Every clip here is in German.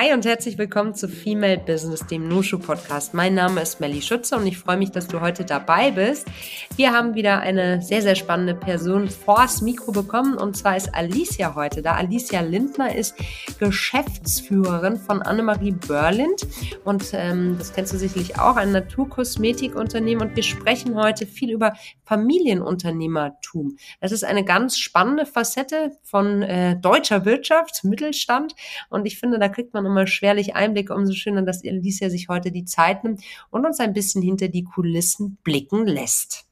Hi und herzlich willkommen zu Female Business, dem Nushu Podcast. Mein Name ist Melly Schütze und ich freue mich, dass du heute dabei bist. Wir haben wieder eine sehr, sehr spannende Person vors Mikro bekommen und zwar ist Alicia heute da. Alicia Lindner ist Geschäftsführerin von Annemarie Berlind und ähm, das kennst du sicherlich auch, ein Naturkosmetikunternehmen und wir sprechen heute viel über Familienunternehmertum. Das ist eine ganz spannende Facette von äh, deutscher Wirtschaft, Mittelstand und ich finde, da kriegt man immer schwerlich Einblicke. Umso schöner, dass Alicia sich heute die Zeit nimmt und uns ein bisschen hinter die Kulissen blicken lässt.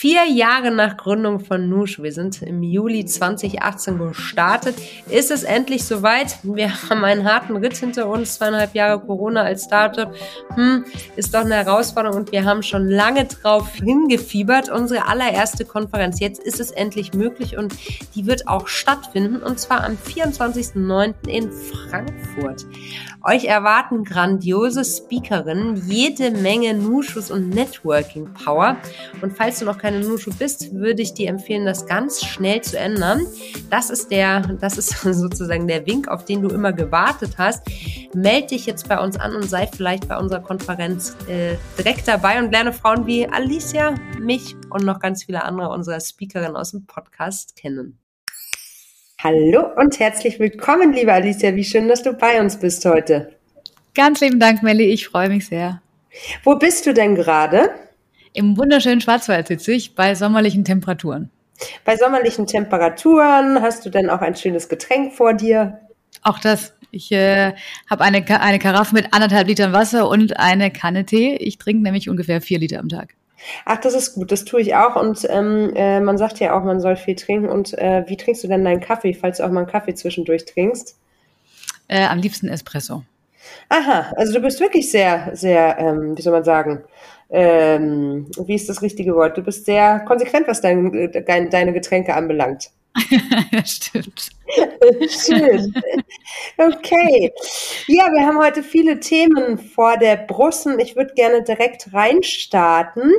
Vier Jahre nach Gründung von Nush, wir sind im Juli 2018 gestartet, ist es endlich soweit. Wir haben einen harten Ritt hinter uns, zweieinhalb Jahre Corona als Startup. Hm, ist doch eine Herausforderung und wir haben schon lange drauf hingefiebert. Unsere allererste Konferenz, jetzt ist es endlich möglich und die wird auch stattfinden und zwar am 24.09. in Frankfurt. Euch erwarten grandiose Speakerinnen, jede Menge Nushus und Networking Power. Und falls du noch keine Nushu bist, würde ich dir empfehlen, das ganz schnell zu ändern. Das ist der, das ist sozusagen der Wink, auf den du immer gewartet hast. Meld dich jetzt bei uns an und sei vielleicht bei unserer Konferenz äh, direkt dabei und lerne Frauen wie Alicia, mich und noch ganz viele andere unserer Speakerinnen aus dem Podcast kennen. Hallo und herzlich willkommen, liebe Alicia. Wie schön, dass du bei uns bist heute. Ganz lieben Dank, Melli. Ich freue mich sehr. Wo bist du denn gerade? Im wunderschönen Schwarzwald sitze ich bei sommerlichen Temperaturen. Bei sommerlichen Temperaturen hast du denn auch ein schönes Getränk vor dir? Auch das. Ich äh, habe eine, eine Karaffe mit anderthalb Litern Wasser und eine Kanne Tee. Ich trinke nämlich ungefähr vier Liter am Tag. Ach, das ist gut, das tue ich auch. Und ähm, äh, man sagt ja auch, man soll viel trinken. Und äh, wie trinkst du denn deinen Kaffee, falls du auch mal einen Kaffee zwischendurch trinkst? Äh, am liebsten Espresso. Aha, also du bist wirklich sehr, sehr, ähm, wie soll man sagen, ähm, wie ist das richtige Wort? Du bist sehr konsequent, was dein, dein, deine Getränke anbelangt. ja, stimmt. Schön. Okay. Ja, wir haben heute viele Themen vor der Brust und ich würde gerne direkt reinstarten.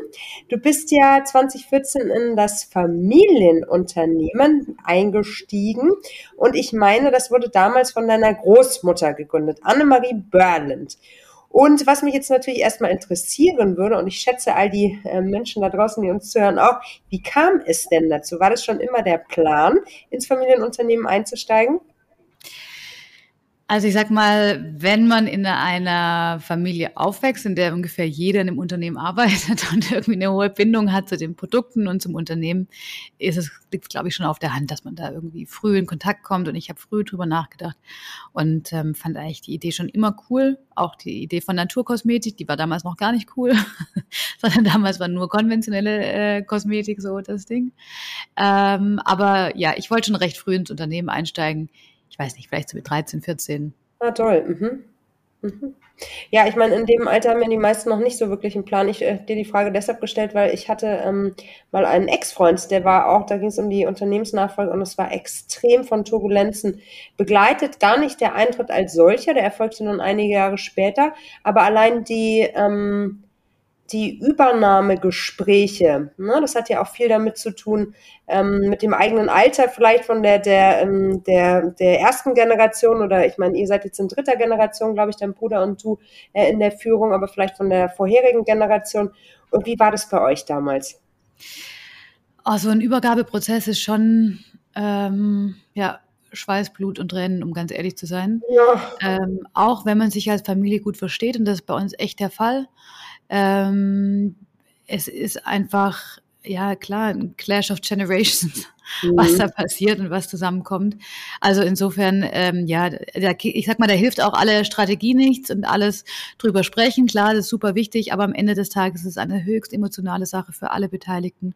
Du bist ja 2014 in das Familienunternehmen eingestiegen und ich meine, das wurde damals von deiner Großmutter gegründet, Annemarie Berland. Und was mich jetzt natürlich erstmal interessieren würde, und ich schätze all die äh, Menschen da draußen, die uns zuhören, auch, wie kam es denn dazu? War das schon immer der Plan, ins Familienunternehmen einzusteigen? Also ich sag mal, wenn man in einer Familie aufwächst, in der ungefähr jeder in einem Unternehmen arbeitet und irgendwie eine hohe Bindung hat zu den Produkten und zum Unternehmen, ist es, liegt glaube ich, schon auf der Hand, dass man da irgendwie früh in Kontakt kommt. Und ich habe früh drüber nachgedacht und ähm, fand eigentlich die Idee schon immer cool. Auch die Idee von Naturkosmetik, die war damals noch gar nicht cool, sondern damals war nur konventionelle äh, Kosmetik so das Ding. Ähm, aber ja, ich wollte schon recht früh ins Unternehmen einsteigen weiß nicht, vielleicht so mit 13, 14. Ah, toll. Mhm. Mhm. Ja, ich meine, in dem Alter haben ja die meisten noch nicht so wirklich einen Plan. Ich äh, dir die Frage deshalb gestellt, weil ich hatte ähm, mal einen Ex-Freund, der war auch, da ging es um die Unternehmensnachfolge und es war extrem von Turbulenzen begleitet. Gar nicht der Eintritt als solcher, der erfolgte nun einige Jahre später, aber allein die ähm, die Übernahmegespräche, ne, das hat ja auch viel damit zu tun, ähm, mit dem eigenen Alter vielleicht von der, der, ähm, der, der ersten Generation oder ich meine, ihr seid jetzt in dritter Generation, glaube ich, dein Bruder und du äh, in der Führung, aber vielleicht von der vorherigen Generation. Und wie war das bei euch damals? Also ein Übergabeprozess ist schon, ähm, ja, Schweiß, Blut und Tränen, um ganz ehrlich zu sein. Ja. Ähm, auch wenn man sich als Familie gut versteht, und das ist bei uns echt der Fall. Ähm, es ist einfach, ja klar, ein Clash of Generations, mhm. was da passiert und was zusammenkommt. Also insofern, ähm, ja, da, ich sag mal, da hilft auch alle Strategie nichts und alles drüber sprechen. Klar, das ist super wichtig, aber am Ende des Tages ist es eine höchst emotionale Sache für alle Beteiligten.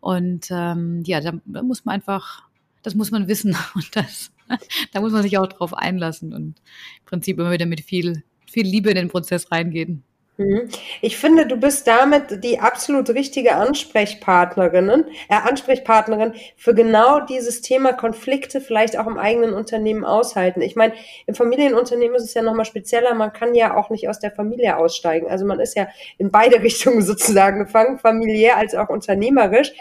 Und ähm, ja, da, da muss man einfach, das muss man wissen und das, da muss man sich auch drauf einlassen und im Prinzip immer wieder mit viel, viel Liebe in den Prozess reingehen. Mhm. Ich finde, du bist damit die absolut richtige Ansprechpartnerin, äh, Ansprechpartnerin für genau dieses Thema Konflikte vielleicht auch im eigenen Unternehmen aushalten. Ich meine, im Familienunternehmen ist es ja nochmal spezieller. Man kann ja auch nicht aus der Familie aussteigen. Also man ist ja in beide Richtungen sozusagen gefangen, familiär als auch unternehmerisch.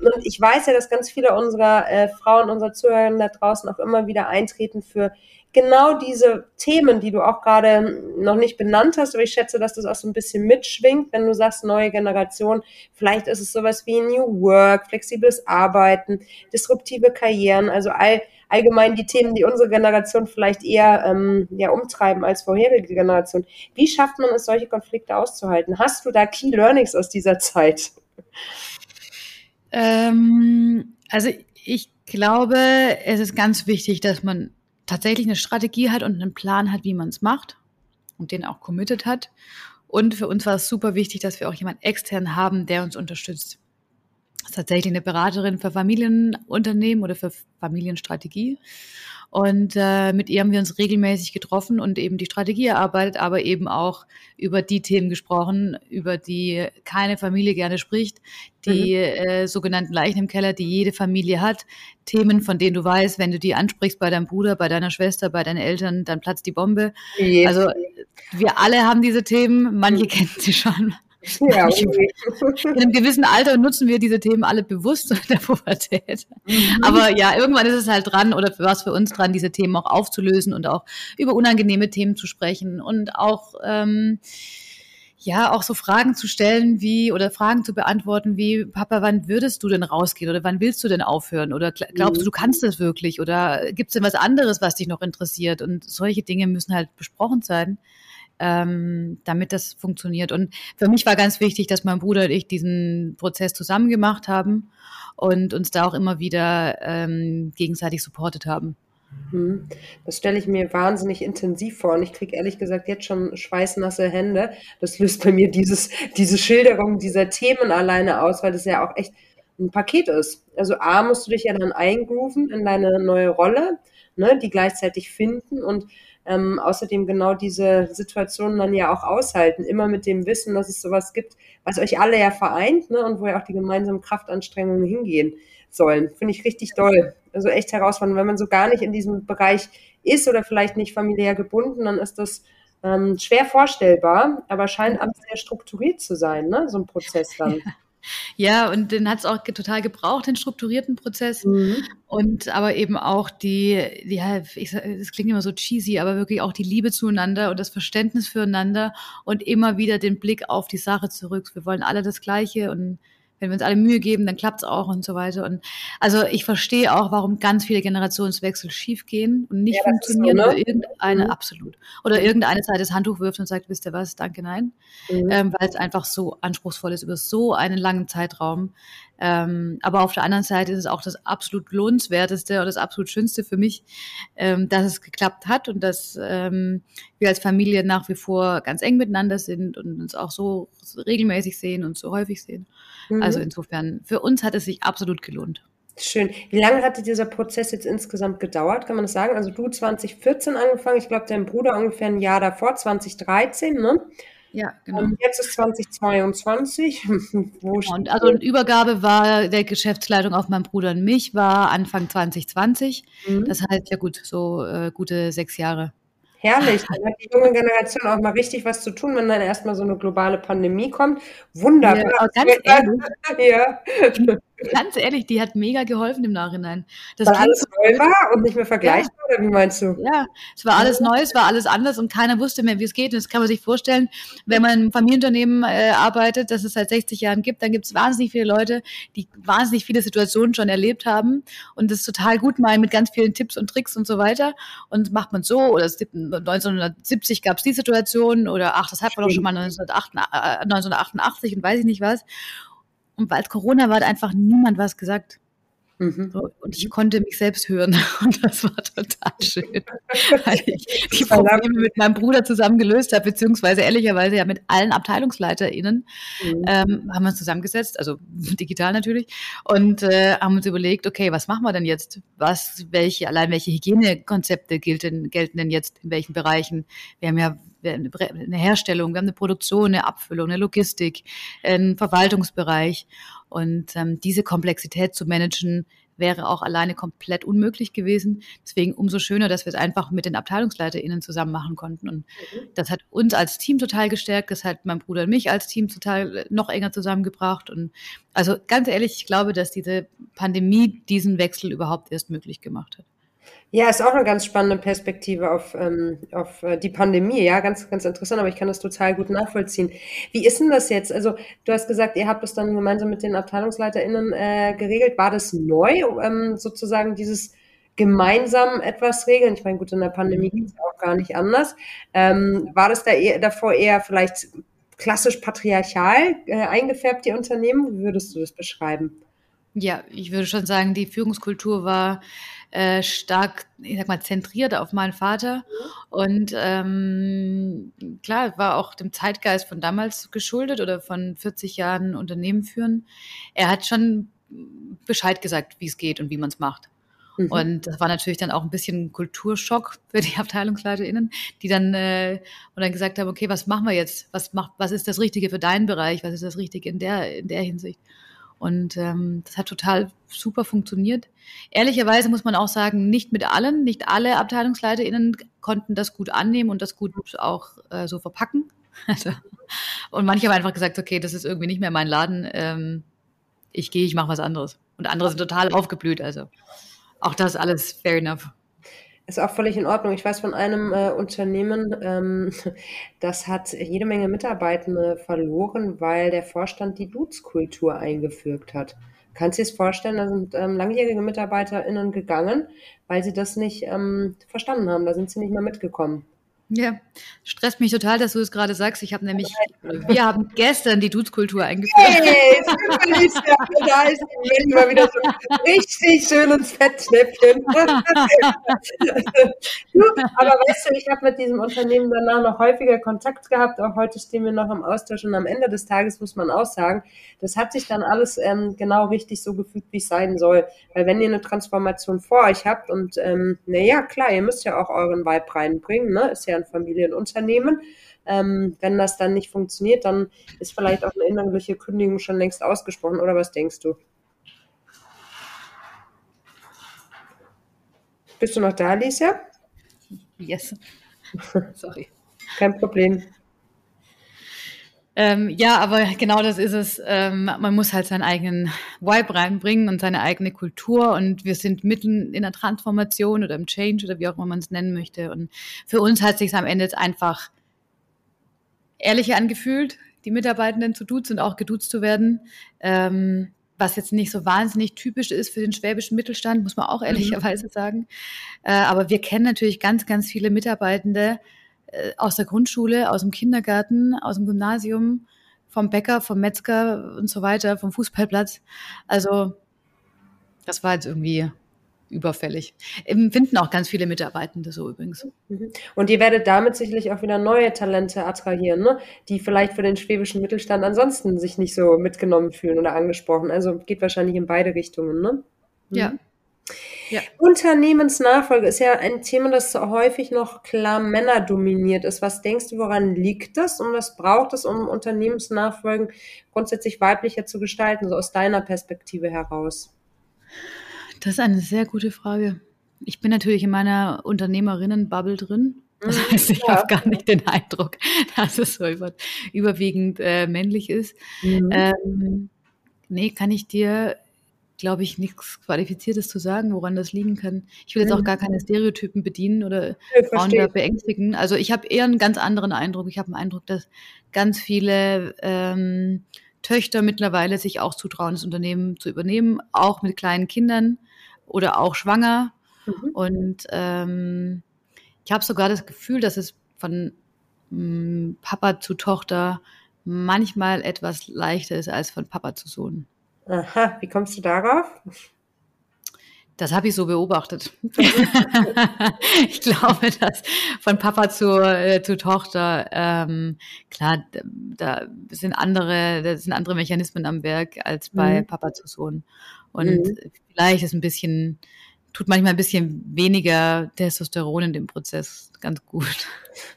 Und ich weiß ja, dass ganz viele unserer äh, Frauen, unserer Zuhörer da draußen auch immer wieder eintreten für genau diese Themen, die du auch gerade noch nicht benannt hast, aber ich schätze, dass das auch so ein bisschen mitschwingt, wenn du sagst, neue Generation, vielleicht ist es sowas wie New Work, flexibles Arbeiten, disruptive Karrieren, also all, allgemein die Themen, die unsere Generation vielleicht eher ähm, ja, umtreiben als vorherige Generation. Wie schafft man es, solche Konflikte auszuhalten? Hast du da Key Learnings aus dieser Zeit? Ähm, also ich glaube, es ist ganz wichtig, dass man tatsächlich eine Strategie hat und einen Plan hat, wie man es macht und den auch committed hat. Und für uns war es super wichtig, dass wir auch jemanden extern haben, der uns unterstützt. Das ist tatsächlich eine Beraterin für Familienunternehmen oder für Familienstrategie. Und äh, mit ihr haben wir uns regelmäßig getroffen und eben die Strategie erarbeitet, aber eben auch über die Themen gesprochen, über die keine Familie gerne spricht, die mhm. äh, sogenannten Leichen im Keller, die jede Familie hat, Themen, von denen du weißt, wenn du die ansprichst bei deinem Bruder, bei deiner Schwester, bei deinen Eltern, dann platzt die Bombe. Yes. Also wir alle haben diese Themen, manche mhm. kennen sie schon, ja, okay. In einem gewissen Alter nutzen wir diese Themen alle bewusst in der Pubertät. Mhm. Aber ja, irgendwann ist es halt dran oder was für uns dran, diese Themen auch aufzulösen und auch über unangenehme Themen zu sprechen und auch ähm, ja, auch so Fragen zu stellen wie oder Fragen zu beantworten wie, Papa, wann würdest du denn rausgehen oder wann willst du denn aufhören oder glaubst du, du kannst das wirklich oder gibt es denn was anderes, was dich noch interessiert und solche Dinge müssen halt besprochen sein ähm, damit das funktioniert. Und für mich war ganz wichtig, dass mein Bruder und ich diesen Prozess zusammen gemacht haben und uns da auch immer wieder ähm, gegenseitig supportet haben. Mhm. Das stelle ich mir wahnsinnig intensiv vor und ich kriege ehrlich gesagt jetzt schon schweißnasse Hände. Das löst bei mir dieses, diese Schilderung dieser Themen alleine aus, weil das ja auch echt ein Paket ist. Also A musst du dich ja dann eingrooven in deine neue Rolle, ne, die gleichzeitig finden und ähm, außerdem genau diese Situationen dann ja auch aushalten, immer mit dem Wissen, dass es sowas gibt, was euch alle ja vereint ne, und wo ja auch die gemeinsamen Kraftanstrengungen hingehen sollen. Finde ich richtig toll. Also echt herausfordernd. Wenn man so gar nicht in diesem Bereich ist oder vielleicht nicht familiär gebunden, dann ist das ähm, schwer vorstellbar, aber scheint alles sehr strukturiert zu sein, ne? so ein Prozess dann. Ja. Ja, und den hat es auch total gebraucht, den strukturierten Prozess. Mhm. Und aber eben auch die, ja, ich, das klingt immer so cheesy, aber wirklich auch die Liebe zueinander und das Verständnis füreinander und immer wieder den Blick auf die Sache zurück. Wir wollen alle das Gleiche und wenn wir uns alle Mühe geben, dann klappt's auch und so weiter. Und also ich verstehe auch, warum ganz viele Generationswechsel schiefgehen und nicht ja, funktionieren so, ne? oder irgendeine, mhm. absolut. Oder irgendeine Seite das Handtuch wirft und sagt, wisst ihr was, danke, nein. Mhm. Ähm, weil es einfach so anspruchsvoll ist über so einen langen Zeitraum. Ähm, aber auf der anderen Seite ist es auch das absolut lohnenswerteste und das absolut schönste für mich, ähm, dass es geklappt hat und dass ähm, wir als Familie nach wie vor ganz eng miteinander sind und uns auch so regelmäßig sehen und so häufig sehen. Mhm. Also insofern, für uns hat es sich absolut gelohnt. Schön. Wie lange hatte dieser Prozess jetzt insgesamt gedauert? Kann man das sagen? Also du 2014 angefangen, ich glaube dein Bruder ungefähr ein Jahr davor, 2013, ne? Ja, genau. Und jetzt ist 2022. Wo genau. und also eine Übergabe war der Geschäftsleitung auf meinen Bruder und mich war Anfang 2020. Mhm. Das heißt ja gut, so äh, gute sechs Jahre. Herrlich, dann hat die junge Generation auch mal richtig was zu tun, wenn dann erstmal so eine globale Pandemie kommt. Wunderbar. Ja, ganz ehrlich, ja. Ganz ehrlich, die hat mega geholfen im Nachhinein. Das Weil alles neu war und nicht mehr vergleichbar, ja. oder wie meinst du? Ja, es war alles neu, es war alles anders und keiner wusste mehr, wie es geht. Und das kann man sich vorstellen, wenn man im Familienunternehmen äh, arbeitet, das es seit 60 Jahren gibt, dann gibt es wahnsinnig viele Leute, die wahnsinnig viele Situationen schon erlebt haben und das total gut meinen mit ganz vielen Tipps und Tricks und so weiter. Und macht man so oder es gibt 1970 gab es die Situation oder ach, das hat man doch schon mal 1988 und weiß ich nicht was. Und weil Corona war, hat einfach niemand was gesagt. Mhm. So, und ich konnte mich selbst hören und das war total schön, weil ich die Probleme mit meinem Bruder zusammen gelöst habe, beziehungsweise ehrlicherweise ja mit allen AbteilungsleiterInnen mhm. ähm, haben wir uns zusammengesetzt, also digital natürlich, und äh, haben uns überlegt, okay, was machen wir denn jetzt? Was, welche, allein welche Hygienekonzepte gelten, gelten denn jetzt in welchen Bereichen? Wir haben ja eine Herstellung, wir haben eine Produktion, eine Abfüllung, eine Logistik, einen Verwaltungsbereich. Und ähm, diese Komplexität zu managen, wäre auch alleine komplett unmöglich gewesen. Deswegen umso schöner, dass wir es einfach mit den AbteilungsleiterInnen zusammen machen konnten. Und mhm. das hat uns als Team total gestärkt. Das hat mein Bruder und mich als Team total noch enger zusammengebracht. Und also ganz ehrlich, ich glaube, dass diese Pandemie diesen Wechsel überhaupt erst möglich gemacht hat. Ja, ist auch eine ganz spannende Perspektive auf, ähm, auf äh, die Pandemie. Ja, ganz, ganz interessant, aber ich kann das total gut nachvollziehen. Wie ist denn das jetzt? Also, du hast gesagt, ihr habt das dann gemeinsam mit den AbteilungsleiterInnen äh, geregelt. War das neu, ähm, sozusagen dieses gemeinsam etwas regeln? Ich meine, gut, in der Pandemie geht es ja auch gar nicht anders. Ähm, war das da eher, davor eher vielleicht klassisch patriarchal äh, eingefärbt, die Unternehmen? Wie würdest du das beschreiben? Ja, ich würde schon sagen, die Führungskultur war äh, stark, ich sag mal, zentriert auf meinen Vater. Und ähm, klar, war auch dem Zeitgeist von damals geschuldet oder von 40 Jahren Unternehmen führen. Er hat schon Bescheid gesagt, wie es geht und wie man es macht. Mhm. Und das war natürlich dann auch ein bisschen Kulturschock für die AbteilungsleiterInnen, die dann, äh, und dann gesagt haben, okay, was machen wir jetzt? Was macht, was ist das Richtige für deinen Bereich? Was ist das Richtige in der, in der Hinsicht? Und ähm, das hat total super funktioniert. Ehrlicherweise muss man auch sagen, nicht mit allen, nicht alle AbteilungsleiterInnen konnten das gut annehmen und das gut auch äh, so verpacken. Also, und manche haben einfach gesagt, okay, das ist irgendwie nicht mehr mein Laden. Ähm, ich gehe, ich mache was anderes. Und andere sind total aufgeblüht. Also auch das alles fair enough. Ist auch völlig in Ordnung. Ich weiß von einem äh, Unternehmen, ähm, das hat jede Menge Mitarbeitende verloren, weil der Vorstand die Dudes-Kultur eingeführt hat. Kannst du dir das vorstellen, da sind ähm, langjährige MitarbeiterInnen gegangen, weil sie das nicht ähm, verstanden haben. Da sind sie nicht mehr mitgekommen. Ja, stresst mich total, dass du es gerade sagst. Ich habe nämlich, wir haben gestern die Dudes-Kultur eingeführt. Hey, super. Da ist mal wieder so richtig schön ins Fettschnäppchen. Aber weißt du, ich habe mit diesem Unternehmen danach noch häufiger Kontakt gehabt. Auch heute stehen wir noch im Austausch und am Ende des Tages muss man auch sagen, das hat sich dann alles ähm, genau richtig so gefügt, wie es sein soll. Weil wenn ihr eine Transformation vor euch habt und ähm, naja, klar, ihr müsst ja auch euren Vibe reinbringen, ne? Ist ja ein Familienunternehmen. Ähm, wenn das dann nicht funktioniert, dann ist vielleicht auch eine innerliche Kündigung schon längst ausgesprochen. Oder was denkst du? Bist du noch da, Alicia? Yes. Sorry. Kein Problem. Ähm, ja, aber genau das ist es. Ähm, man muss halt seinen eigenen Vibe reinbringen und seine eigene Kultur. Und wir sind mitten in der Transformation oder im Change oder wie auch immer man es nennen möchte. Und für uns hat sich am Ende jetzt einfach ehrlicher angefühlt, die Mitarbeitenden zu duzen und auch geduzt zu werden. Ähm, was jetzt nicht so wahnsinnig typisch ist für den schwäbischen Mittelstand, muss man auch mhm. ehrlicherweise mhm. sagen. Äh, aber wir kennen natürlich ganz, ganz viele Mitarbeitende, aus der Grundschule, aus dem Kindergarten, aus dem Gymnasium, vom Bäcker, vom Metzger und so weiter, vom Fußballplatz. Also das war jetzt irgendwie überfällig. Finden auch ganz viele Mitarbeitende so übrigens. Mhm. Und ihr werdet damit sicherlich auch wieder neue Talente attrahieren, ne? die vielleicht für den schwäbischen Mittelstand ansonsten sich nicht so mitgenommen fühlen oder angesprochen. Also geht wahrscheinlich in beide Richtungen. Ne? Mhm. Ja, ja. Unternehmensnachfolge ist ja ein Thema, das häufig noch klar Männer dominiert ist. Was denkst du, woran liegt das und was braucht es, um Unternehmensnachfolgen grundsätzlich weiblicher zu gestalten, so aus deiner Perspektive heraus? Das ist eine sehr gute Frage. Ich bin natürlich in meiner Unternehmerinnen-Bubble drin. Das mhm. heißt, ich ja. habe gar nicht den Eindruck, dass es so über, überwiegend äh, männlich ist. Mhm. Ähm, nee, kann ich dir glaube ich, nichts Qualifiziertes zu sagen, woran das liegen kann. Ich will jetzt auch mhm. gar keine Stereotypen bedienen oder Frauen da beängstigen. Also ich habe eher einen ganz anderen Eindruck. Ich habe einen Eindruck, dass ganz viele ähm, Töchter mittlerweile sich auch zutrauen, das Unternehmen zu übernehmen, auch mit kleinen Kindern oder auch schwanger. Mhm. Und ähm, ich habe sogar das Gefühl, dass es von ähm, Papa zu Tochter manchmal etwas leichter ist als von Papa zu Sohn. Aha, wie kommst du darauf? Das habe ich so beobachtet. ich glaube, dass von Papa zu, äh, zu Tochter, ähm, klar, da sind andere, da sind andere Mechanismen am Werk als bei mhm. Papa zu Sohn. Und mhm. vielleicht ist ein bisschen, tut manchmal ein bisschen weniger Testosteron in dem Prozess. Ganz gut.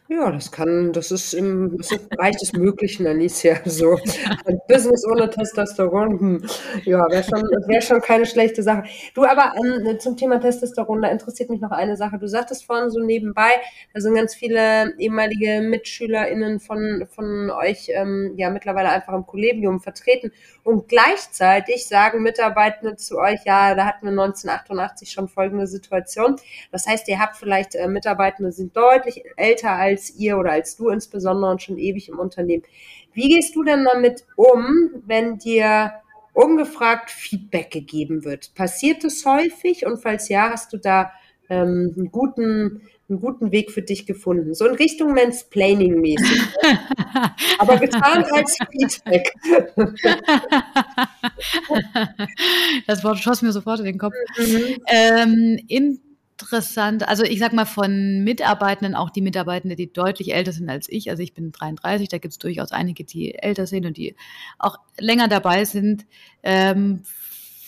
Ja, das kann, das ist im, das ist im Bereich des Möglichen, Alicia. So ein Business ohne Testosteron, hm. ja, wäre schon, wär schon keine schlechte Sache. Du, aber ähm, zum Thema Testosteron, da interessiert mich noch eine Sache. Du sagtest vorhin so nebenbei, da sind ganz viele ehemalige MitschülerInnen von, von euch ähm, ja mittlerweile einfach im Kollegium vertreten. Und gleichzeitig sagen Mitarbeitende zu euch, ja, da hatten wir 1988 schon folgende Situation. Das heißt, ihr habt vielleicht äh, Mitarbeitende, sind deutlich älter als ihr oder als du insbesondere und schon ewig im Unternehmen. Wie gehst du denn damit um, wenn dir ungefragt Feedback gegeben wird? Passiert das häufig? Und falls ja, hast du da ähm, einen guten einen guten Weg für dich gefunden. So in Richtung Mansplaining-mäßig. Aber getan als Feedback. das Wort schoss mir sofort in den Kopf. Mhm. Ähm, interessant, also ich sag mal von Mitarbeitenden, auch die Mitarbeitenden, die deutlich älter sind als ich. Also ich bin 33, da gibt es durchaus einige, die älter sind und die auch länger dabei sind. Ähm,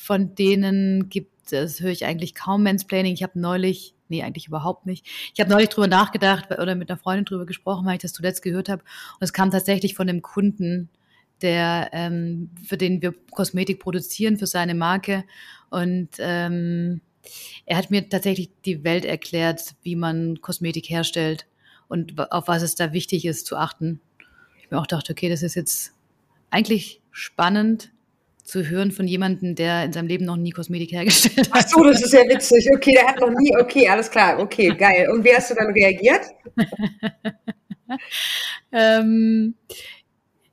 von denen gibt es, höre ich eigentlich kaum Mansplaining. Ich habe neulich nee, eigentlich überhaupt nicht. Ich habe neulich drüber nachgedacht oder mit einer Freundin drüber gesprochen, weil ich das zuletzt gehört habe. Und es kam tatsächlich von einem Kunden, der, ähm, für den wir Kosmetik produzieren, für seine Marke. Und ähm, er hat mir tatsächlich die Welt erklärt, wie man Kosmetik herstellt und auf was es da wichtig ist zu achten. Ich mir auch dachte, okay, das ist jetzt eigentlich spannend, zu hören von jemandem, der in seinem Leben noch nie Kosmetik hergestellt hat. Ach so, das ist ja witzig. Okay, der hat noch nie, okay, alles klar, okay, geil. Und wie hast du dann reagiert? ähm,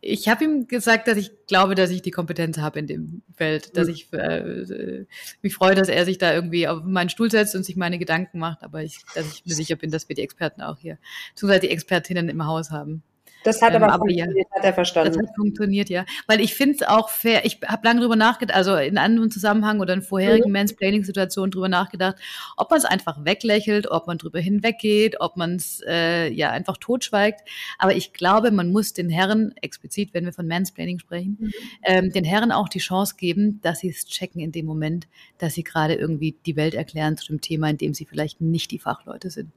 ich habe ihm gesagt, dass ich glaube, dass ich die Kompetenz habe in dem Feld, dass mhm. ich äh, mich freue, dass er sich da irgendwie auf meinen Stuhl setzt und sich meine Gedanken macht, aber ich, dass ich mir sicher bin, dass wir die Experten auch hier, beziehungsweise die Expertinnen im Haus haben. Das hat ähm, aber, aber funktioniert, ja, hat er verstanden. Das hat funktioniert, ja. Weil ich finde es auch fair, ich habe lange drüber nachgedacht, also in anderen Zusammenhang oder in vorherigen mhm. Mansplaining-Situationen drüber nachgedacht, ob man es einfach weglächelt, ob man drüber hinweggeht, ob man es äh, ja einfach totschweigt. Aber ich glaube, man muss den Herren, explizit, wenn wir von Mansplaining sprechen, mhm. ähm, den Herren auch die Chance geben, dass sie es checken in dem Moment, dass sie gerade irgendwie die Welt erklären zu dem Thema, in dem sie vielleicht nicht die Fachleute sind.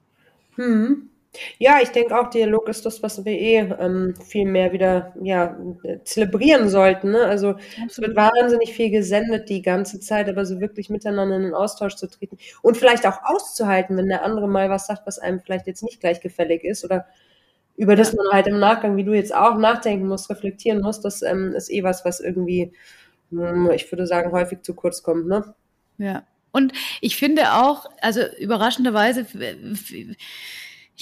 Mhm. Ja, ich denke auch, Dialog ist das, was wir eh ähm, viel mehr wieder ja, zelebrieren sollten. Ne? Also es wird wahnsinnig viel gesendet die ganze Zeit, aber so wirklich miteinander in den Austausch zu treten und vielleicht auch auszuhalten, wenn der andere mal was sagt, was einem vielleicht jetzt nicht gleich gefällig ist oder über das man halt im Nachgang, wie du jetzt auch, nachdenken musst, reflektieren musst, das ähm, ist eh was, was irgendwie, hm, ich würde sagen, häufig zu kurz kommt. Ne? Ja. Und ich finde auch, also überraschenderweise,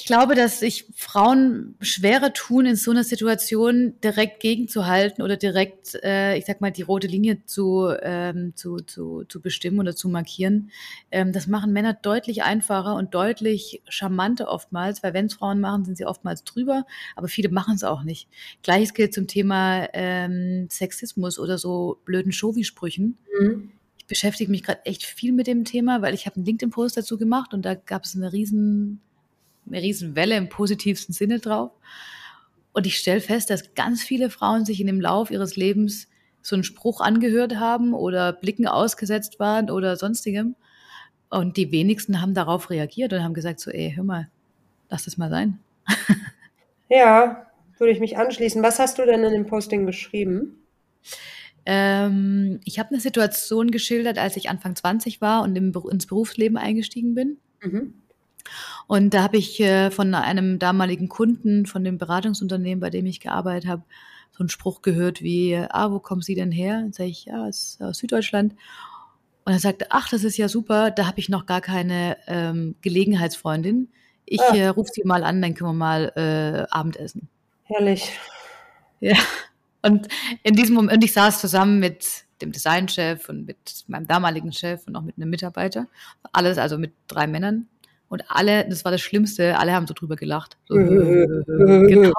ich glaube, dass sich Frauen schwerer tun, in so einer Situation direkt gegenzuhalten oder direkt, äh, ich sag mal, die rote Linie zu, ähm, zu, zu, zu bestimmen oder zu markieren. Ähm, das machen Männer deutlich einfacher und deutlich charmanter oftmals, weil wenn es Frauen machen, sind sie oftmals drüber, aber viele machen es auch nicht. Gleiches gilt zum Thema ähm, Sexismus oder so blöden Showy-Sprüchen. Mhm ich beschäftige mich gerade echt viel mit dem Thema, weil ich habe einen LinkedIn-Post dazu gemacht und da gab es eine riesen eine Riesenwelle im positivsten Sinne drauf. Und ich stelle fest, dass ganz viele Frauen sich in dem Lauf ihres Lebens so einen Spruch angehört haben oder Blicken ausgesetzt waren oder sonstigem. Und die wenigsten haben darauf reagiert und haben gesagt so, ey, hör mal, lass das mal sein. ja, würde ich mich anschließen. Was hast du denn in dem Posting geschrieben? Ähm, ich habe eine Situation geschildert, als ich Anfang 20 war und ins Berufsleben eingestiegen bin. Mhm. Und da habe ich äh, von einem damaligen Kunden, von dem Beratungsunternehmen, bei dem ich gearbeitet habe, so einen Spruch gehört wie, ah, wo kommen Sie denn her? Dann sage ich, ja, aus, aus Süddeutschland. Und er sagte, ach, das ist ja super, da habe ich noch gar keine ähm, Gelegenheitsfreundin. Ich ah. äh, rufe sie mal an, dann können wir mal äh, Abendessen. Herrlich. Ja. Und in diesem Moment, und ich saß zusammen mit dem Designchef und mit meinem damaligen Chef und auch mit einem Mitarbeiter. Alles also mit drei Männern. Und alle, das war das Schlimmste, alle haben so drüber gelacht. So, genau.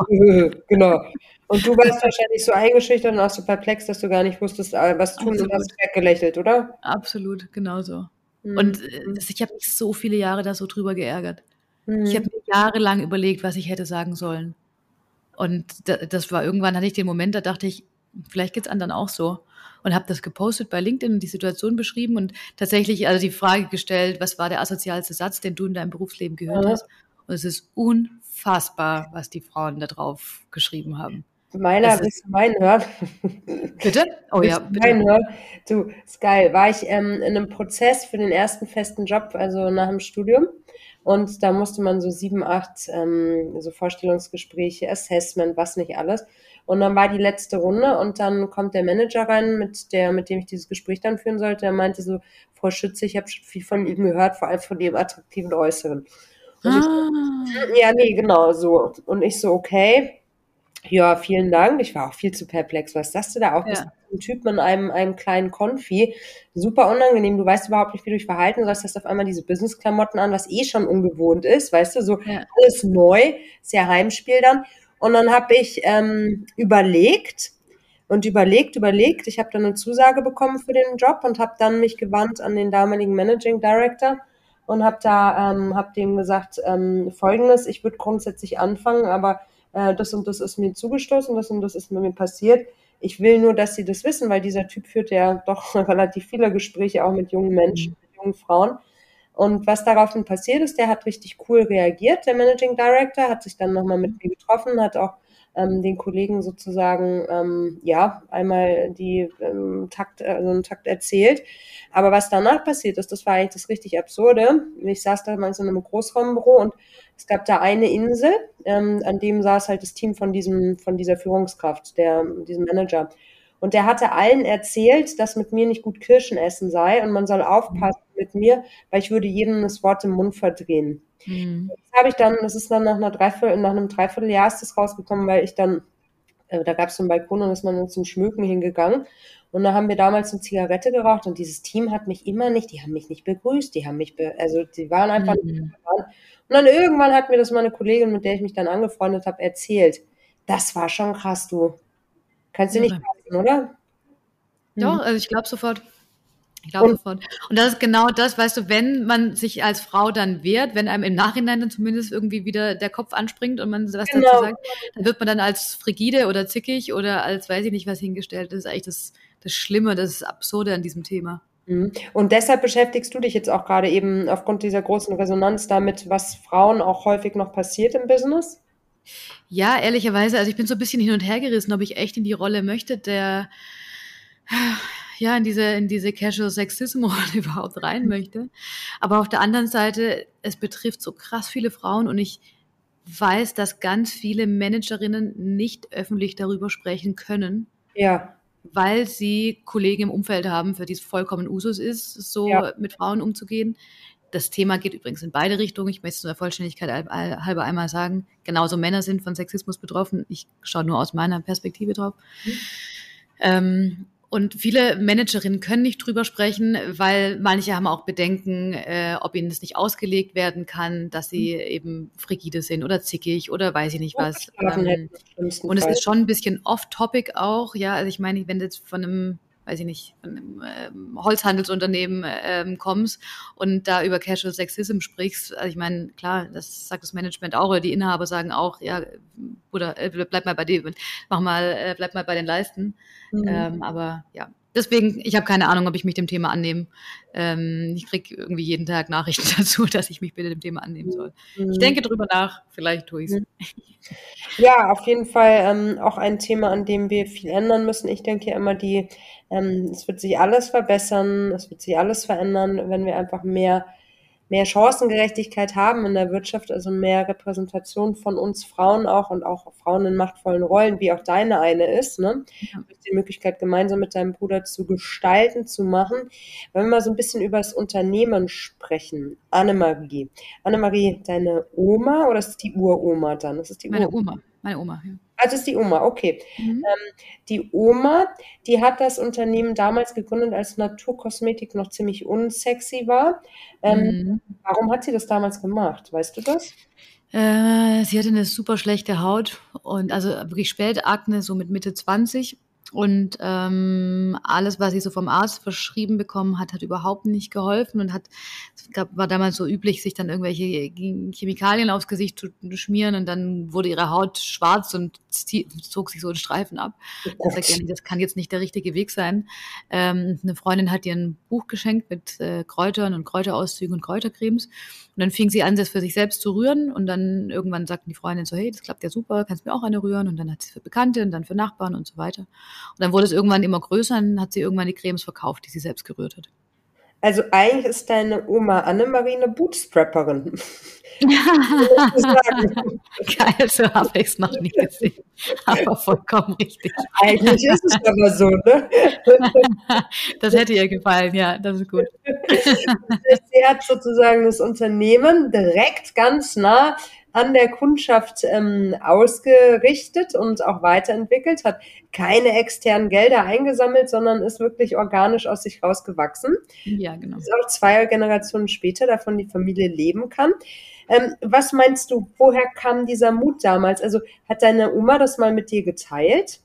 genau. Und du warst wahrscheinlich so eingeschüchtert und auch so perplex, dass du gar nicht wusstest, äh, was tun Absolut. und hast weggelächelt, oder? Absolut, genau so. Mhm. Und äh, ich habe mich so viele Jahre da so drüber geärgert. Mhm. Ich habe mir jahrelang überlegt, was ich hätte sagen sollen. Und das war irgendwann, hatte ich den Moment, da dachte ich, vielleicht geht es anderen auch so und habe das gepostet bei LinkedIn und die Situation beschrieben und tatsächlich also die Frage gestellt, was war der asozialste Satz, den du in deinem Berufsleben gehört ja. hast? Und es ist unfassbar, was die Frauen da drauf geschrieben haben. Meiner, willst du meinen hören? Bitte? Oh ja, bitte. Meinen hören? Du, ist geil. War ich ähm, in einem Prozess für den ersten festen Job, also nach dem Studium. Und da musste man so sieben, acht ähm, so Vorstellungsgespräche, Assessment, was nicht alles. Und dann war die letzte Runde und dann kommt der Manager rein, mit der, mit dem ich dieses Gespräch dann führen sollte. Er meinte so, Frau Schütze, ich habe schon viel von Ihnen gehört, vor allem von dem attraktiven Äußeren. Ah. ich, ja, nee, genau so. Und ich so, okay, ja, vielen Dank. Ich war auch viel zu perplex. Was sagst du da auch? Ja. Ein Typ mit einem, einem kleinen Konfi. Super unangenehm. Du weißt überhaupt nicht, wie du dich verhalten sollst. Hast auf einmal diese Business-Klamotten an, was eh schon ungewohnt ist. Weißt du, so ja. alles neu. Sehr Heimspiel dann. Und dann habe ich ähm, überlegt und überlegt, überlegt. Ich habe dann eine Zusage bekommen für den Job und habe dann mich gewandt an den damaligen Managing Director und habe da, ähm, habe dem gesagt, ähm, folgendes, ich würde grundsätzlich anfangen, aber äh, das und das ist mir zugestoßen, das und das ist mir passiert. Ich will nur, dass sie das wissen, weil dieser Typ führt ja doch relativ viele Gespräche auch mit jungen Menschen, mit jungen Frauen. Und was daraufhin passiert ist, der hat richtig cool reagiert, der Managing Director, hat sich dann nochmal mit mir getroffen, hat auch ähm, den Kollegen sozusagen, ähm, ja, einmal die ähm, Takt, also einen Takt erzählt. Aber was danach passiert ist, das war eigentlich das richtig Absurde. Ich saß damals in einem Großraumbüro und es gab da eine Insel, ähm, an dem saß halt das Team von diesem, von dieser Führungskraft, der, diesem Manager. Und der hatte allen erzählt, dass mit mir nicht gut Kirschen essen sei und man soll aufpassen mit mir, weil ich würde jedem das Wort im Mund verdrehen. Mhm. Das habe ich dann, das ist dann nach einer Dreiviertel, nach einem Dreivierteljahr ist das rausgekommen, weil ich dann, äh, da gab es so einen Balkon und ist man dann zum Schmücken hingegangen. Und da haben wir damals eine Zigarette geraucht und dieses Team hat mich immer nicht, die haben mich nicht begrüßt, die haben mich, be also die waren einfach mhm. nicht Und dann irgendwann hat mir das meine Kollegin, mit der ich mich dann angefreundet habe, erzählt. Das war schon krass, du. Kannst du nicht fassen, oder? Doch, also ich glaube sofort. Ich glaube sofort. Und das ist genau das, weißt du, wenn man sich als Frau dann wehrt, wenn einem im Nachhinein dann zumindest irgendwie wieder der Kopf anspringt und man was genau. dazu sagt, dann wird man dann als frigide oder zickig oder als weiß ich nicht was hingestellt. Das ist eigentlich das, das Schlimme, das Absurde an diesem Thema. Mhm. Und deshalb beschäftigst du dich jetzt auch gerade eben aufgrund dieser großen Resonanz damit, was Frauen auch häufig noch passiert im Business? Ja, ehrlicherweise, also ich bin so ein bisschen hin und her gerissen, ob ich echt in die Rolle möchte, der ja, in diese, in diese Casual Sexism Rolle überhaupt rein möchte. Aber auf der anderen Seite, es betrifft so krass viele Frauen und ich weiß, dass ganz viele Managerinnen nicht öffentlich darüber sprechen können. Ja. Weil sie Kollegen im Umfeld haben, für die es vollkommen Usus ist, so ja. mit Frauen umzugehen. Das Thema geht übrigens in beide Richtungen. Ich möchte es der Vollständigkeit halber einmal sagen. Genauso Männer sind von Sexismus betroffen. Ich schaue nur aus meiner Perspektive drauf. Mhm. Ähm, und viele Managerinnen können nicht drüber sprechen, weil manche haben auch Bedenken, äh, ob ihnen das nicht ausgelegt werden kann, dass sie mhm. eben frigide sind oder zickig oder weiß ich nicht was. Ähm, und es ist schon ein bisschen off-topic auch, ja. Also ich meine, wenn du jetzt von einem weiß ich nicht, einem ähm, Holzhandelsunternehmen ähm, kommst und da über Casual Sexism sprichst, also ich meine, klar, das sagt das Management auch oder die Inhaber sagen auch, ja, oder äh, bleib mal bei dem, mach mal, äh, bleib mal bei den Leisten. Mhm. Ähm, aber ja, deswegen, ich habe keine Ahnung, ob ich mich dem Thema annehme. Ähm, ich kriege irgendwie jeden Tag Nachrichten dazu, dass ich mich bitte dem Thema annehmen soll. Mhm. Ich denke drüber nach, vielleicht tue ich es. Mhm. Ja, auf jeden Fall ähm, auch ein Thema, an dem wir viel ändern müssen. Ich denke ja immer, die, ähm, es wird sich alles verbessern, es wird sich alles verändern, wenn wir einfach mehr mehr Chancengerechtigkeit haben in der Wirtschaft, also mehr Repräsentation von uns Frauen auch und auch Frauen in machtvollen Rollen, wie auch deine eine ist, ne? Ja. Die Möglichkeit, gemeinsam mit deinem Bruder zu gestalten, zu machen. Wenn wir mal so ein bisschen über das Unternehmen sprechen. Annemarie. Annemarie, deine Oma oder ist die Uroma dann? Das ist die Meine Oma. Meine Oma, ja. Also ist die Oma, okay. Mhm. Ähm, die Oma, die hat das Unternehmen damals gegründet, als Naturkosmetik noch ziemlich unsexy war. Ähm, mhm. Warum hat sie das damals gemacht? Weißt du das? Äh, sie hatte eine super schlechte Haut und also wirklich Spätakne, so mit Mitte 20 und ähm, alles, was sie so vom Arzt verschrieben bekommen hat, hat überhaupt nicht geholfen und hat, es gab, war damals so üblich, sich dann irgendwelche Chemikalien aufs Gesicht zu schmieren und dann wurde ihre Haut schwarz und zog sich so ein Streifen ab. Oh das, das kann jetzt nicht der richtige Weg sein. Ähm, eine Freundin hat ihr ein Buch geschenkt mit äh, Kräutern und Kräuterauszügen und Kräutercremes. Und dann fing sie an, das für sich selbst zu rühren. Und dann irgendwann sagten die Freundin so, hey, das klappt ja super, kannst mir auch eine rühren. Und dann hat sie es für Bekannte und dann für Nachbarn und so weiter. Und dann wurde es irgendwann immer größer und dann hat sie irgendwann die Cremes verkauft, die sie selbst gerührt hat. Also eigentlich ist deine Oma Annemarie eine Bootstrapperin. Geil, so habe ich es noch nie gesehen. Aber vollkommen richtig. Eigentlich ist es aber so, ne? Das hätte ihr gefallen, ja, das ist gut. Sie hat sozusagen das Unternehmen direkt ganz nah an der Kundschaft ähm, ausgerichtet und auch weiterentwickelt, hat keine externen Gelder eingesammelt, sondern ist wirklich organisch aus sich rausgewachsen. Ja, genau. Ist auch zwei Generationen später davon die Familie leben kann. Ähm, was meinst du, woher kam dieser Mut damals? Also hat deine Oma das mal mit dir geteilt?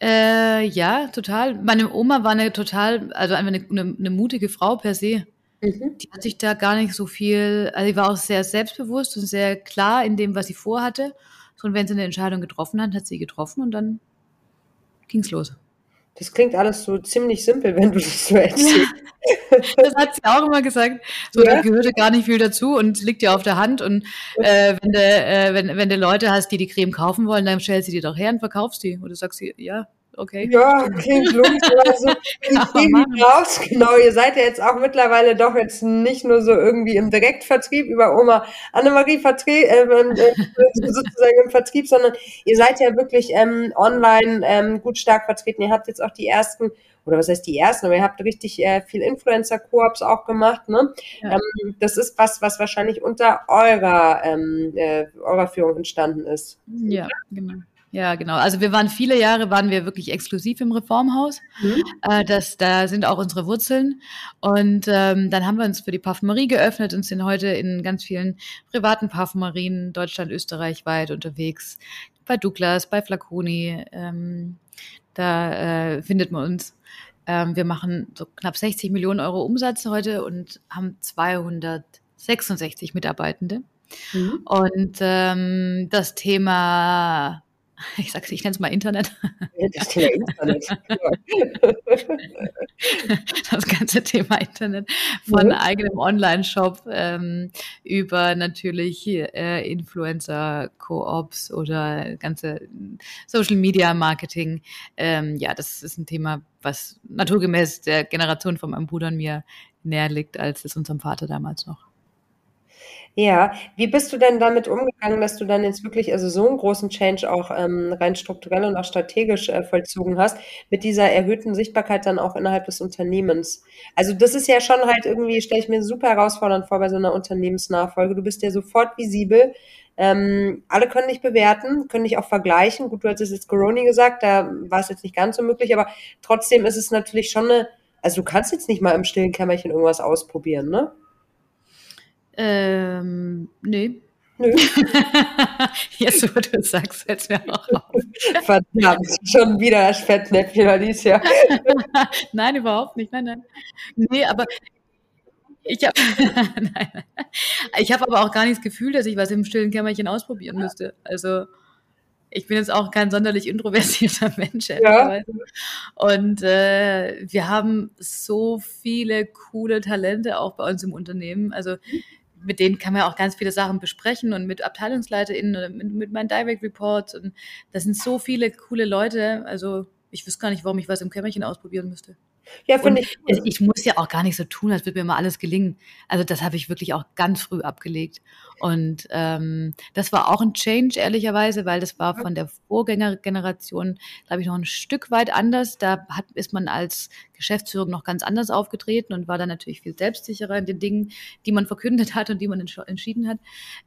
Äh, ja, total. Meine Oma war eine total, also einfach eine, eine, eine mutige Frau per se. Mhm. Die hat sich da gar nicht so viel, also sie war auch sehr selbstbewusst und sehr klar in dem, was sie vorhatte. und wenn sie eine Entscheidung getroffen hat, hat sie getroffen und dann ging's los. Das klingt alles so ziemlich simpel, wenn du das so erzählst. das hat sie auch immer gesagt. So, ja? da gehörte gar nicht viel dazu und liegt ja auf der Hand. Und äh, wenn, du, äh, wenn, wenn du Leute hast, die die Creme kaufen wollen, dann stellst du die doch her und verkaufst die. Oder sagst du, ja, okay. Ja, klingt logisch. Also, die raus. Genau, ihr seid ja jetzt auch mittlerweile doch jetzt nicht nur so irgendwie im Direktvertrieb über Oma Annemarie Vertre äh, äh, sozusagen im Vertrieb, sondern ihr seid ja wirklich ähm, online ähm, gut stark vertreten. Ihr habt jetzt auch die ersten oder was heißt die ersten, aber ihr habt richtig äh, viel Influencer-Koops auch gemacht, ne? Ja. Ähm, das ist was, was wahrscheinlich unter eurer, ähm, äh, eurer Führung entstanden ist. Ja, genau. Ja, genau. Also wir waren viele Jahre, waren wir wirklich exklusiv im Reformhaus. Mhm. Äh, das, da sind auch unsere Wurzeln. Und ähm, dann haben wir uns für die Parfümerie geöffnet und sind heute in ganz vielen privaten Parfümerien Deutschland, Österreich weit unterwegs. Bei Douglas, bei Flaconi, ähm, da äh, findet man uns. Ähm, wir machen so knapp 60 Millionen Euro Umsatz heute und haben 266 Mitarbeitende. Mhm. Und ähm, das Thema ich sag's, ich nenne es mal Internet. Das Thema Internet. das ganze Thema Internet von ja. eigenem Online-Shop ähm, über natürlich äh, Influencer, Co-ops oder ganze Social Media Marketing. Ähm, ja, das ist ein Thema, was naturgemäß der Generation von meinem Bruder und mir näher liegt, als es unserem Vater damals noch. Ja, wie bist du denn damit umgegangen, dass du dann jetzt wirklich also so einen großen Change auch ähm, rein strukturell und auch strategisch äh, vollzogen hast, mit dieser erhöhten Sichtbarkeit dann auch innerhalb des Unternehmens? Also das ist ja schon halt irgendwie, stelle ich mir super herausfordernd vor bei so einer Unternehmensnachfolge. Du bist ja sofort visibel. Ähm, alle können dich bewerten, können dich auch vergleichen. Gut, du hattest jetzt Corona gesagt, da war es jetzt nicht ganz so möglich, aber trotzdem ist es natürlich schon eine, also du kannst jetzt nicht mal im stillen Kämmerchen irgendwas ausprobieren, ne? Ähm, nee. Nö. Jetzt, wo du sagst, fällt mir auch auf. Verdammt, schon wieder das Fettnäpfchen, Alicia. nein, überhaupt nicht. Nein, nein. Nee, aber ich habe ich hab aber auch gar nicht das Gefühl, dass ich was im stillen Kämmerchen ausprobieren müsste. Also ich bin jetzt auch kein sonderlich introvertierter Mensch. Ja. Und äh, wir haben so viele coole Talente auch bei uns im Unternehmen. Also mit denen kann man auch ganz viele Sachen besprechen und mit AbteilungsleiterInnen oder mit, mit meinen Direct Reports. Und das sind so viele coole Leute. Also ich wüsste gar nicht, warum ich was im Kämmerchen ausprobieren müsste. Ja, finde ich. Cool. Ich muss ja auch gar nicht so tun, als würde mir mal alles gelingen. Also das habe ich wirklich auch ganz früh abgelegt. Und ähm, das war auch ein Change, ehrlicherweise, weil das war von der Vorgängergeneration, glaube ich, noch ein Stück weit anders. Da hat, ist man als Geschäftsführung noch ganz anders aufgetreten und war dann natürlich viel selbstsicherer in den Dingen, die man verkündet hat und die man entsch entschieden hat.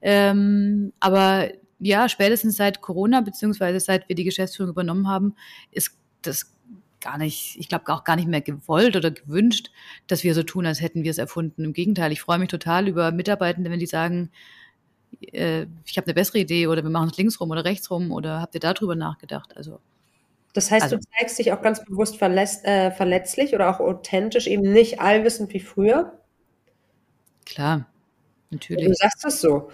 Ähm, aber ja, spätestens seit Corona, beziehungsweise seit wir die Geschäftsführung übernommen haben, ist das gar nicht, ich glaube auch gar nicht mehr gewollt oder gewünscht, dass wir so tun, als hätten wir es erfunden. Im Gegenteil, ich freue mich total über Mitarbeitende, wenn die sagen, äh, ich habe eine bessere Idee oder wir machen es links rum oder rechts rum oder habt ihr darüber nachgedacht? Also das heißt, also, du zeigst dich auch ganz bewusst verletz, äh, verletzlich oder auch authentisch, eben nicht allwissend wie früher? Klar. natürlich. Du sagst das so.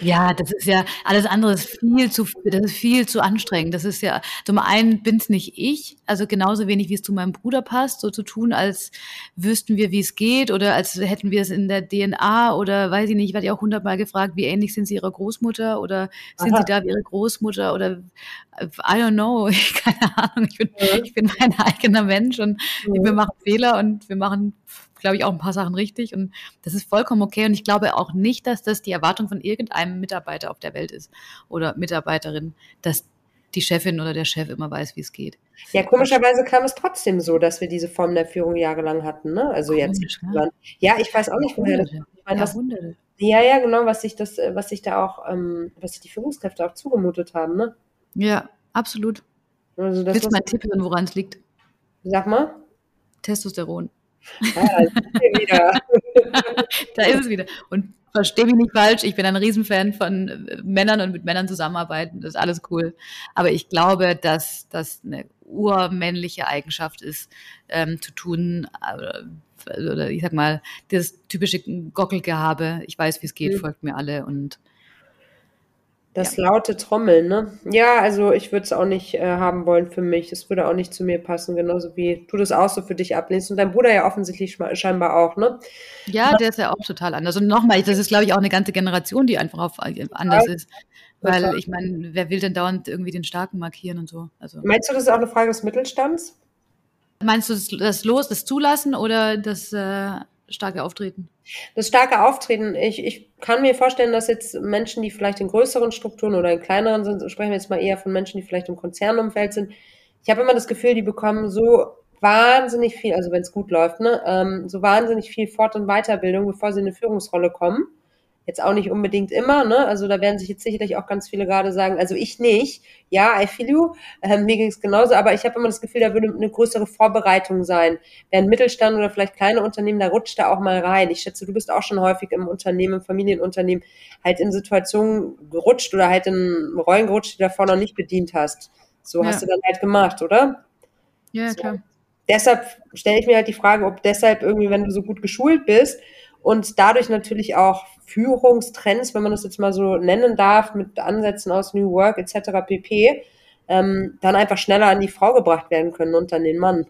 Ja, das ist ja, alles andere ist viel zu, das ist viel zu anstrengend. Das ist ja, zum einen bin's nicht ich, also genauso wenig, wie es zu meinem Bruder passt, so zu tun, als wüssten wir, wie es geht oder als hätten wir es in der DNA oder weiß ich nicht, ich werde ja auch hundertmal gefragt, wie ähnlich sind sie ihrer Großmutter oder sind Aha. sie da wie ihre Großmutter oder I don't know, keine Ahnung, ich bin, ja. ich bin mein eigener Mensch und ja. wir machen Fehler und wir machen glaube ich, auch ein paar Sachen richtig und das ist vollkommen okay. Und ich glaube auch nicht, dass das die Erwartung von irgendeinem Mitarbeiter auf der Welt ist oder Mitarbeiterin, dass die Chefin oder der Chef immer weiß, wie es geht. Ja, komischerweise kam es trotzdem so, dass wir diese Form der Führung jahrelang hatten. Ne? Also Komisch, jetzt. Ja. ja, ich weiß auch nicht, woher das. Ich meine, was, ja, ja, genau, was sich das, was sich da auch, ähm, was sich die Führungskräfte auch zugemutet haben. Ne? Ja, absolut. Also das Willst du mal einen Tipp hören, woran es liegt? Sag mal. Testosteron. Ah, da ist es wieder. Und verstehe mich nicht falsch, ich bin ein Riesenfan von äh, Männern und mit Männern zusammenarbeiten, das ist alles cool. Aber ich glaube, dass das eine urmännliche Eigenschaft ist, ähm, zu tun, äh, oder ich sag mal, das typische Gockelgehabe, ich weiß, wie es geht, mhm. folgt mir alle und das ja. laute Trommeln, ne? Ja, also ich würde es auch nicht äh, haben wollen für mich. Es würde auch nicht zu mir passen, genauso wie du das auch so für dich ablehnst. Und dein Bruder ja offensichtlich scheinbar auch, ne? Ja, der ist ja auch total anders. Und nochmal, das ist, glaube ich, auch eine ganze Generation, die einfach auf, äh, anders ja. ist. Weil total. ich meine, wer will denn dauernd irgendwie den Starken markieren und so? Also. Meinst du, das ist auch eine Frage des Mittelstands? Meinst du das, das Los, das Zulassen oder das äh, starke Auftreten? Das starke Auftreten, ich, ich kann mir vorstellen, dass jetzt Menschen, die vielleicht in größeren Strukturen oder in kleineren sind, sprechen wir jetzt mal eher von Menschen, die vielleicht im Konzernumfeld sind. Ich habe immer das Gefühl, die bekommen so wahnsinnig viel, also wenn es gut läuft, ne, ähm, so wahnsinnig viel Fort- und Weiterbildung, bevor sie in eine Führungsrolle kommen. Jetzt auch nicht unbedingt immer, ne? Also da werden sich jetzt sicherlich auch ganz viele gerade sagen, also ich nicht. Ja, I feel you. Ähm, mir ging es genauso, aber ich habe immer das Gefühl, da würde eine größere Vorbereitung sein. Während Mittelstand oder vielleicht kleine Unternehmen, da rutscht da auch mal rein. Ich schätze, du bist auch schon häufig im Unternehmen, im Familienunternehmen, halt in Situationen gerutscht oder halt in Rollen gerutscht, die du davor noch nicht bedient hast. So ja. hast du dann halt gemacht, oder? Ja, so. klar. Deshalb stelle ich mir halt die Frage, ob deshalb irgendwie, wenn du so gut geschult bist, und dadurch natürlich auch Führungstrends, wenn man das jetzt mal so nennen darf, mit Ansätzen aus New Work etc. pp., ähm, dann einfach schneller an die Frau gebracht werden können und an den Mann.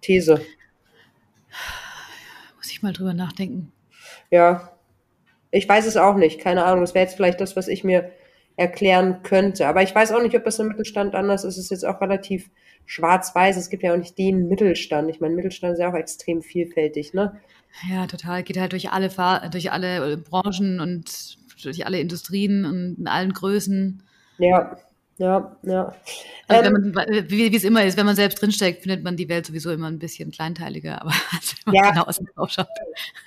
These. Muss ich mal drüber nachdenken. Ja, ich weiß es auch nicht, keine Ahnung. Das wäre jetzt vielleicht das, was ich mir erklären könnte. Aber ich weiß auch nicht, ob das im Mittelstand anders ist. Es ist jetzt auch relativ schwarz-weiß. Es gibt ja auch nicht den Mittelstand. Ich meine, Mittelstand ist ja auch extrem vielfältig, ne? Ja, total. Geht halt durch alle, Fahr durch alle äh, Branchen und durch alle Industrien und in allen Größen. Ja, ja, ja. Also ähm, man, wie, wie, es immer ist, wenn man selbst drinsteckt, findet man die Welt sowieso immer ein bisschen kleinteiliger, aber wenn man ja. genau außen drauf schaut.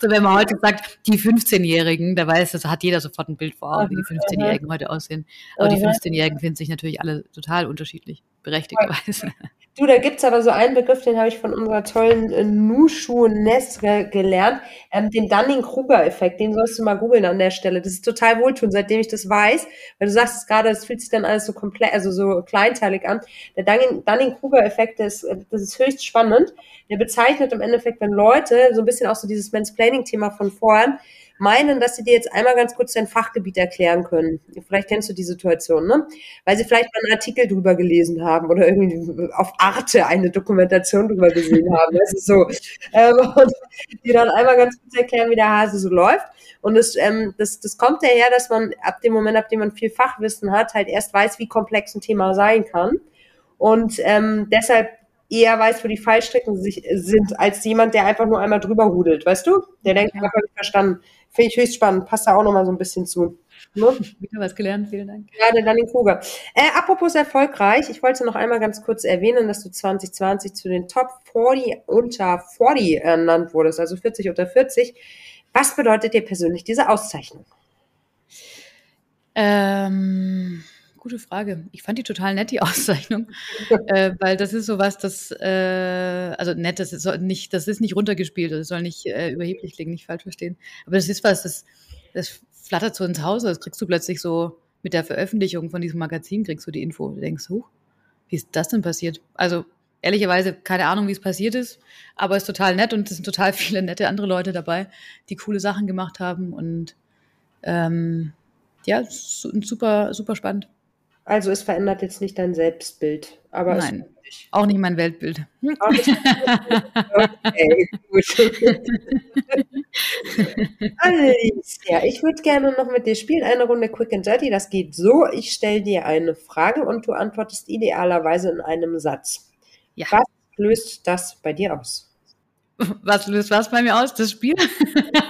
so, wenn man heute sagt, die 15-Jährigen, da weiß das, hat jeder sofort ein Bild vor Augen, wie die 15-Jährigen heute aussehen. Aber die 15-Jährigen finden sich natürlich alle total unterschiedlich, berechtigterweise. Du, da gibt's aber so einen Begriff, den habe ich von unserer tollen äh, Nushu Nesre gelernt, ähm, den Dunning-Kruger-Effekt, den sollst du mal googeln an der Stelle. Das ist total wohltuend, seitdem ich das weiß, weil du sagst es gerade, es fühlt sich dann alles so komplett, also so kleinteilig an. Der Dunning-Kruger-Effekt, das, äh, das ist höchst spannend. Der bezeichnet im Endeffekt, wenn Leute so ein bisschen auch so dieses Mansplaining-Thema von vorhin, meinen, dass sie dir jetzt einmal ganz kurz dein Fachgebiet erklären können. Vielleicht kennst du die Situation, ne? Weil sie vielleicht mal einen Artikel drüber gelesen haben oder irgendwie auf Arte eine Dokumentation drüber gesehen haben. Das ist so. Ähm, und die dann einmal ganz kurz erklären, wie der Hase so läuft. Und das, ähm, das, das kommt daher, dass man ab dem Moment, ab dem man viel Fachwissen hat, halt erst weiß, wie komplex ein Thema sein kann. Und ähm, deshalb eher weiß, wo die Fallstricken sich, sind, als jemand, der einfach nur einmal drüber hudelt, weißt du? Der denkt, ich habe verstanden. Finde ich höchst spannend. Passt da auch nochmal so ein bisschen zu. Ne? Wieder was gelernt, vielen Dank. Ja, der Danny Kruger. Äh, apropos erfolgreich, ich wollte noch einmal ganz kurz erwähnen, dass du 2020 zu den Top 40 unter 40 ernannt wurdest, also 40 unter 40. Was bedeutet dir persönlich diese Auszeichnung? Ähm, gute Frage. Ich fand die total nett, die Auszeichnung, äh, weil das ist sowas, das, äh, also nett, das ist nicht, das ist nicht runtergespielt, das soll nicht äh, überheblich klingen, nicht falsch verstehen. Aber das ist was, das, das flattert so ins Haus, das kriegst du plötzlich so mit der Veröffentlichung von diesem Magazin, kriegst du die Info. Du denkst, huch, wie ist das denn passiert? Also ehrlicherweise keine Ahnung, wie es passiert ist, aber es ist total nett und es sind total viele nette andere Leute dabei, die coole Sachen gemacht haben und ähm, ja, super, super spannend. Also es verändert jetzt nicht dein Selbstbild, aber Nein, auch nicht mein Weltbild. okay, gut. Alicia, ich würde gerne noch mit dir spielen, eine Runde Quick and Dirty. Das geht so, ich stelle dir eine Frage und du antwortest idealerweise in einem Satz. Ja. Was löst das bei dir aus? Was löst was bei mir aus? Das Spiel?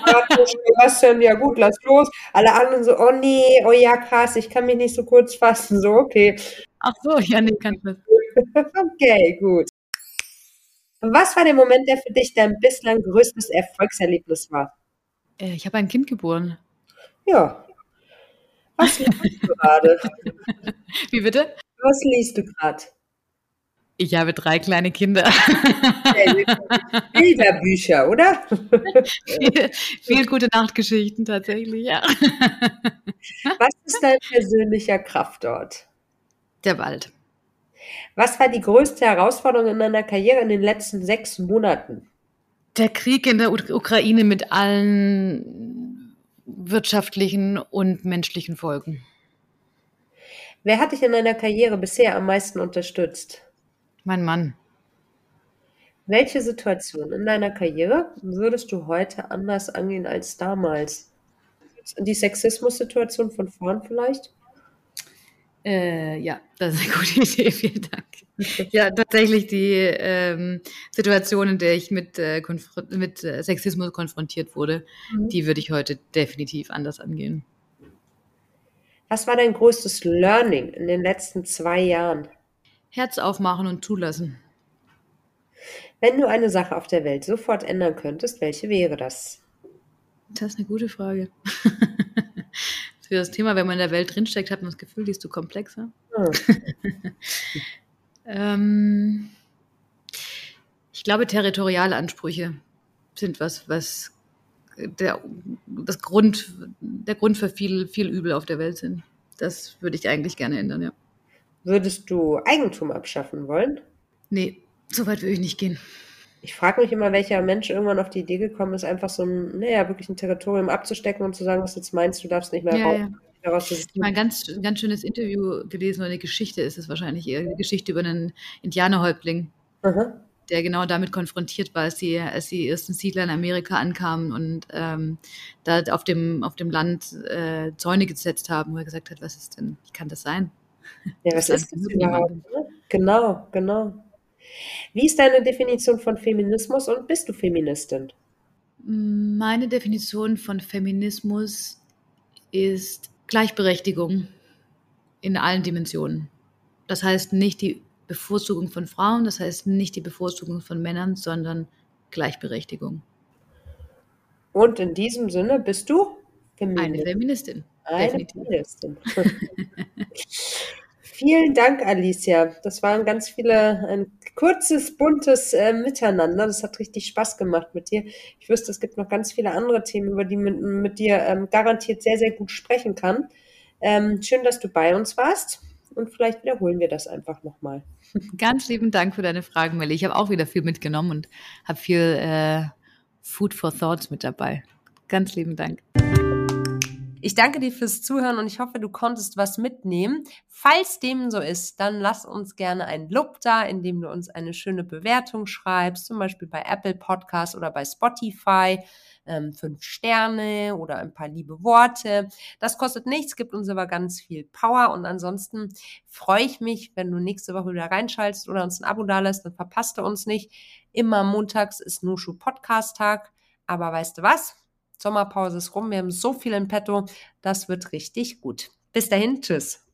Denn? Ja gut, lass los. Alle anderen so, oh nee, oh ja krass, ich kann mich nicht so kurz fassen. So, okay. Ach so, ja nee, kannst du. okay, gut. Was war der Moment, der für dich dein bislang größtes Erfolgserlebnis war? Äh, ich habe ein Kind geboren. Ja. Was liest du gerade? Wie bitte? Was liest du gerade? Ich habe drei kleine Kinder. Bilderbücher, oder? viel, viel gute Nachtgeschichten tatsächlich, ja. Was ist dein persönlicher Kraftort? Der Wald. Was war die größte Herausforderung in deiner Karriere in den letzten sechs Monaten? Der Krieg in der Ukraine mit allen wirtschaftlichen und menschlichen Folgen. Wer hat dich in deiner Karriere bisher am meisten unterstützt? Mein Mann. Welche Situation in deiner Karriere würdest du heute anders angehen als damals? Die Sexismus-Situation von vorn vielleicht? Äh, ja, das ist eine gute Idee, vielen Dank. Ja, tatsächlich die ähm, Situation, in der ich mit, äh, mit äh, Sexismus konfrontiert wurde, mhm. die würde ich heute definitiv anders angehen. Was war dein größtes Learning in den letzten zwei Jahren? Herz aufmachen und zulassen. Wenn du eine Sache auf der Welt sofort ändern könntest, welche wäre das? Das ist eine gute Frage. Für das Thema, wenn man in der Welt drinsteckt, hat man das Gefühl, die ist zu komplexer. Hm. ähm, ich glaube, territoriale Ansprüche sind was, was der, das Grund, der Grund für viel, viel Übel auf der Welt sind. Das würde ich eigentlich gerne ändern, ja. Würdest du Eigentum abschaffen wollen? Nee, so weit würde ich nicht gehen. Ich frage mich immer, welcher Mensch irgendwann auf die Idee gekommen ist, einfach so ein, naja, wirklich ein Territorium abzustecken und zu sagen, was jetzt meinst, du darfst nicht mehr ja, raus. Ja. Ich habe ein ganz, ganz schönes Interview gelesen, oder eine Geschichte ist es wahrscheinlich, eher eine Geschichte über einen Indianerhäuptling, Aha. der genau damit konfrontiert war, als die, als die ersten Siedler in Amerika ankamen und ähm, da auf dem, auf dem Land äh, Zäune gesetzt haben, wo er gesagt hat, was ist denn, wie kann das sein? Ja, was ist das überhaupt? Ne? Genau, genau. Wie ist deine Definition von Feminismus und bist du Feministin? Meine Definition von Feminismus ist Gleichberechtigung in allen Dimensionen. Das heißt nicht die Bevorzugung von Frauen, das heißt nicht die Bevorzugung von Männern, sondern Gleichberechtigung. Und in diesem Sinne bist du Feministin. Eine Feministin. Vielen Dank, Alicia. Das waren ganz viele, ein kurzes, buntes äh, Miteinander. Das hat richtig Spaß gemacht mit dir. Ich wüsste, es gibt noch ganz viele andere Themen, über die man mit dir ähm, garantiert sehr, sehr gut sprechen kann. Ähm, schön, dass du bei uns warst und vielleicht wiederholen wir das einfach nochmal. Ganz lieben Dank für deine Fragen, Melly. Ich habe auch wieder viel mitgenommen und habe viel äh, Food for Thoughts mit dabei. Ganz lieben Dank. Ich danke dir fürs Zuhören und ich hoffe, du konntest was mitnehmen. Falls dem so ist, dann lass uns gerne ein Lob da, indem du uns eine schöne Bewertung schreibst, zum Beispiel bei Apple Podcasts oder bei Spotify. Ähm, fünf Sterne oder ein paar liebe Worte. Das kostet nichts, gibt uns aber ganz viel Power. Und ansonsten freue ich mich, wenn du nächste Woche wieder reinschaltest oder uns ein Abo da lässt, dann verpasst du uns nicht. Immer montags ist Nushu Podcast Tag. Aber weißt du was? Sommerpause ist rum, wir haben so viel in petto, das wird richtig gut. Bis dahin, tschüss.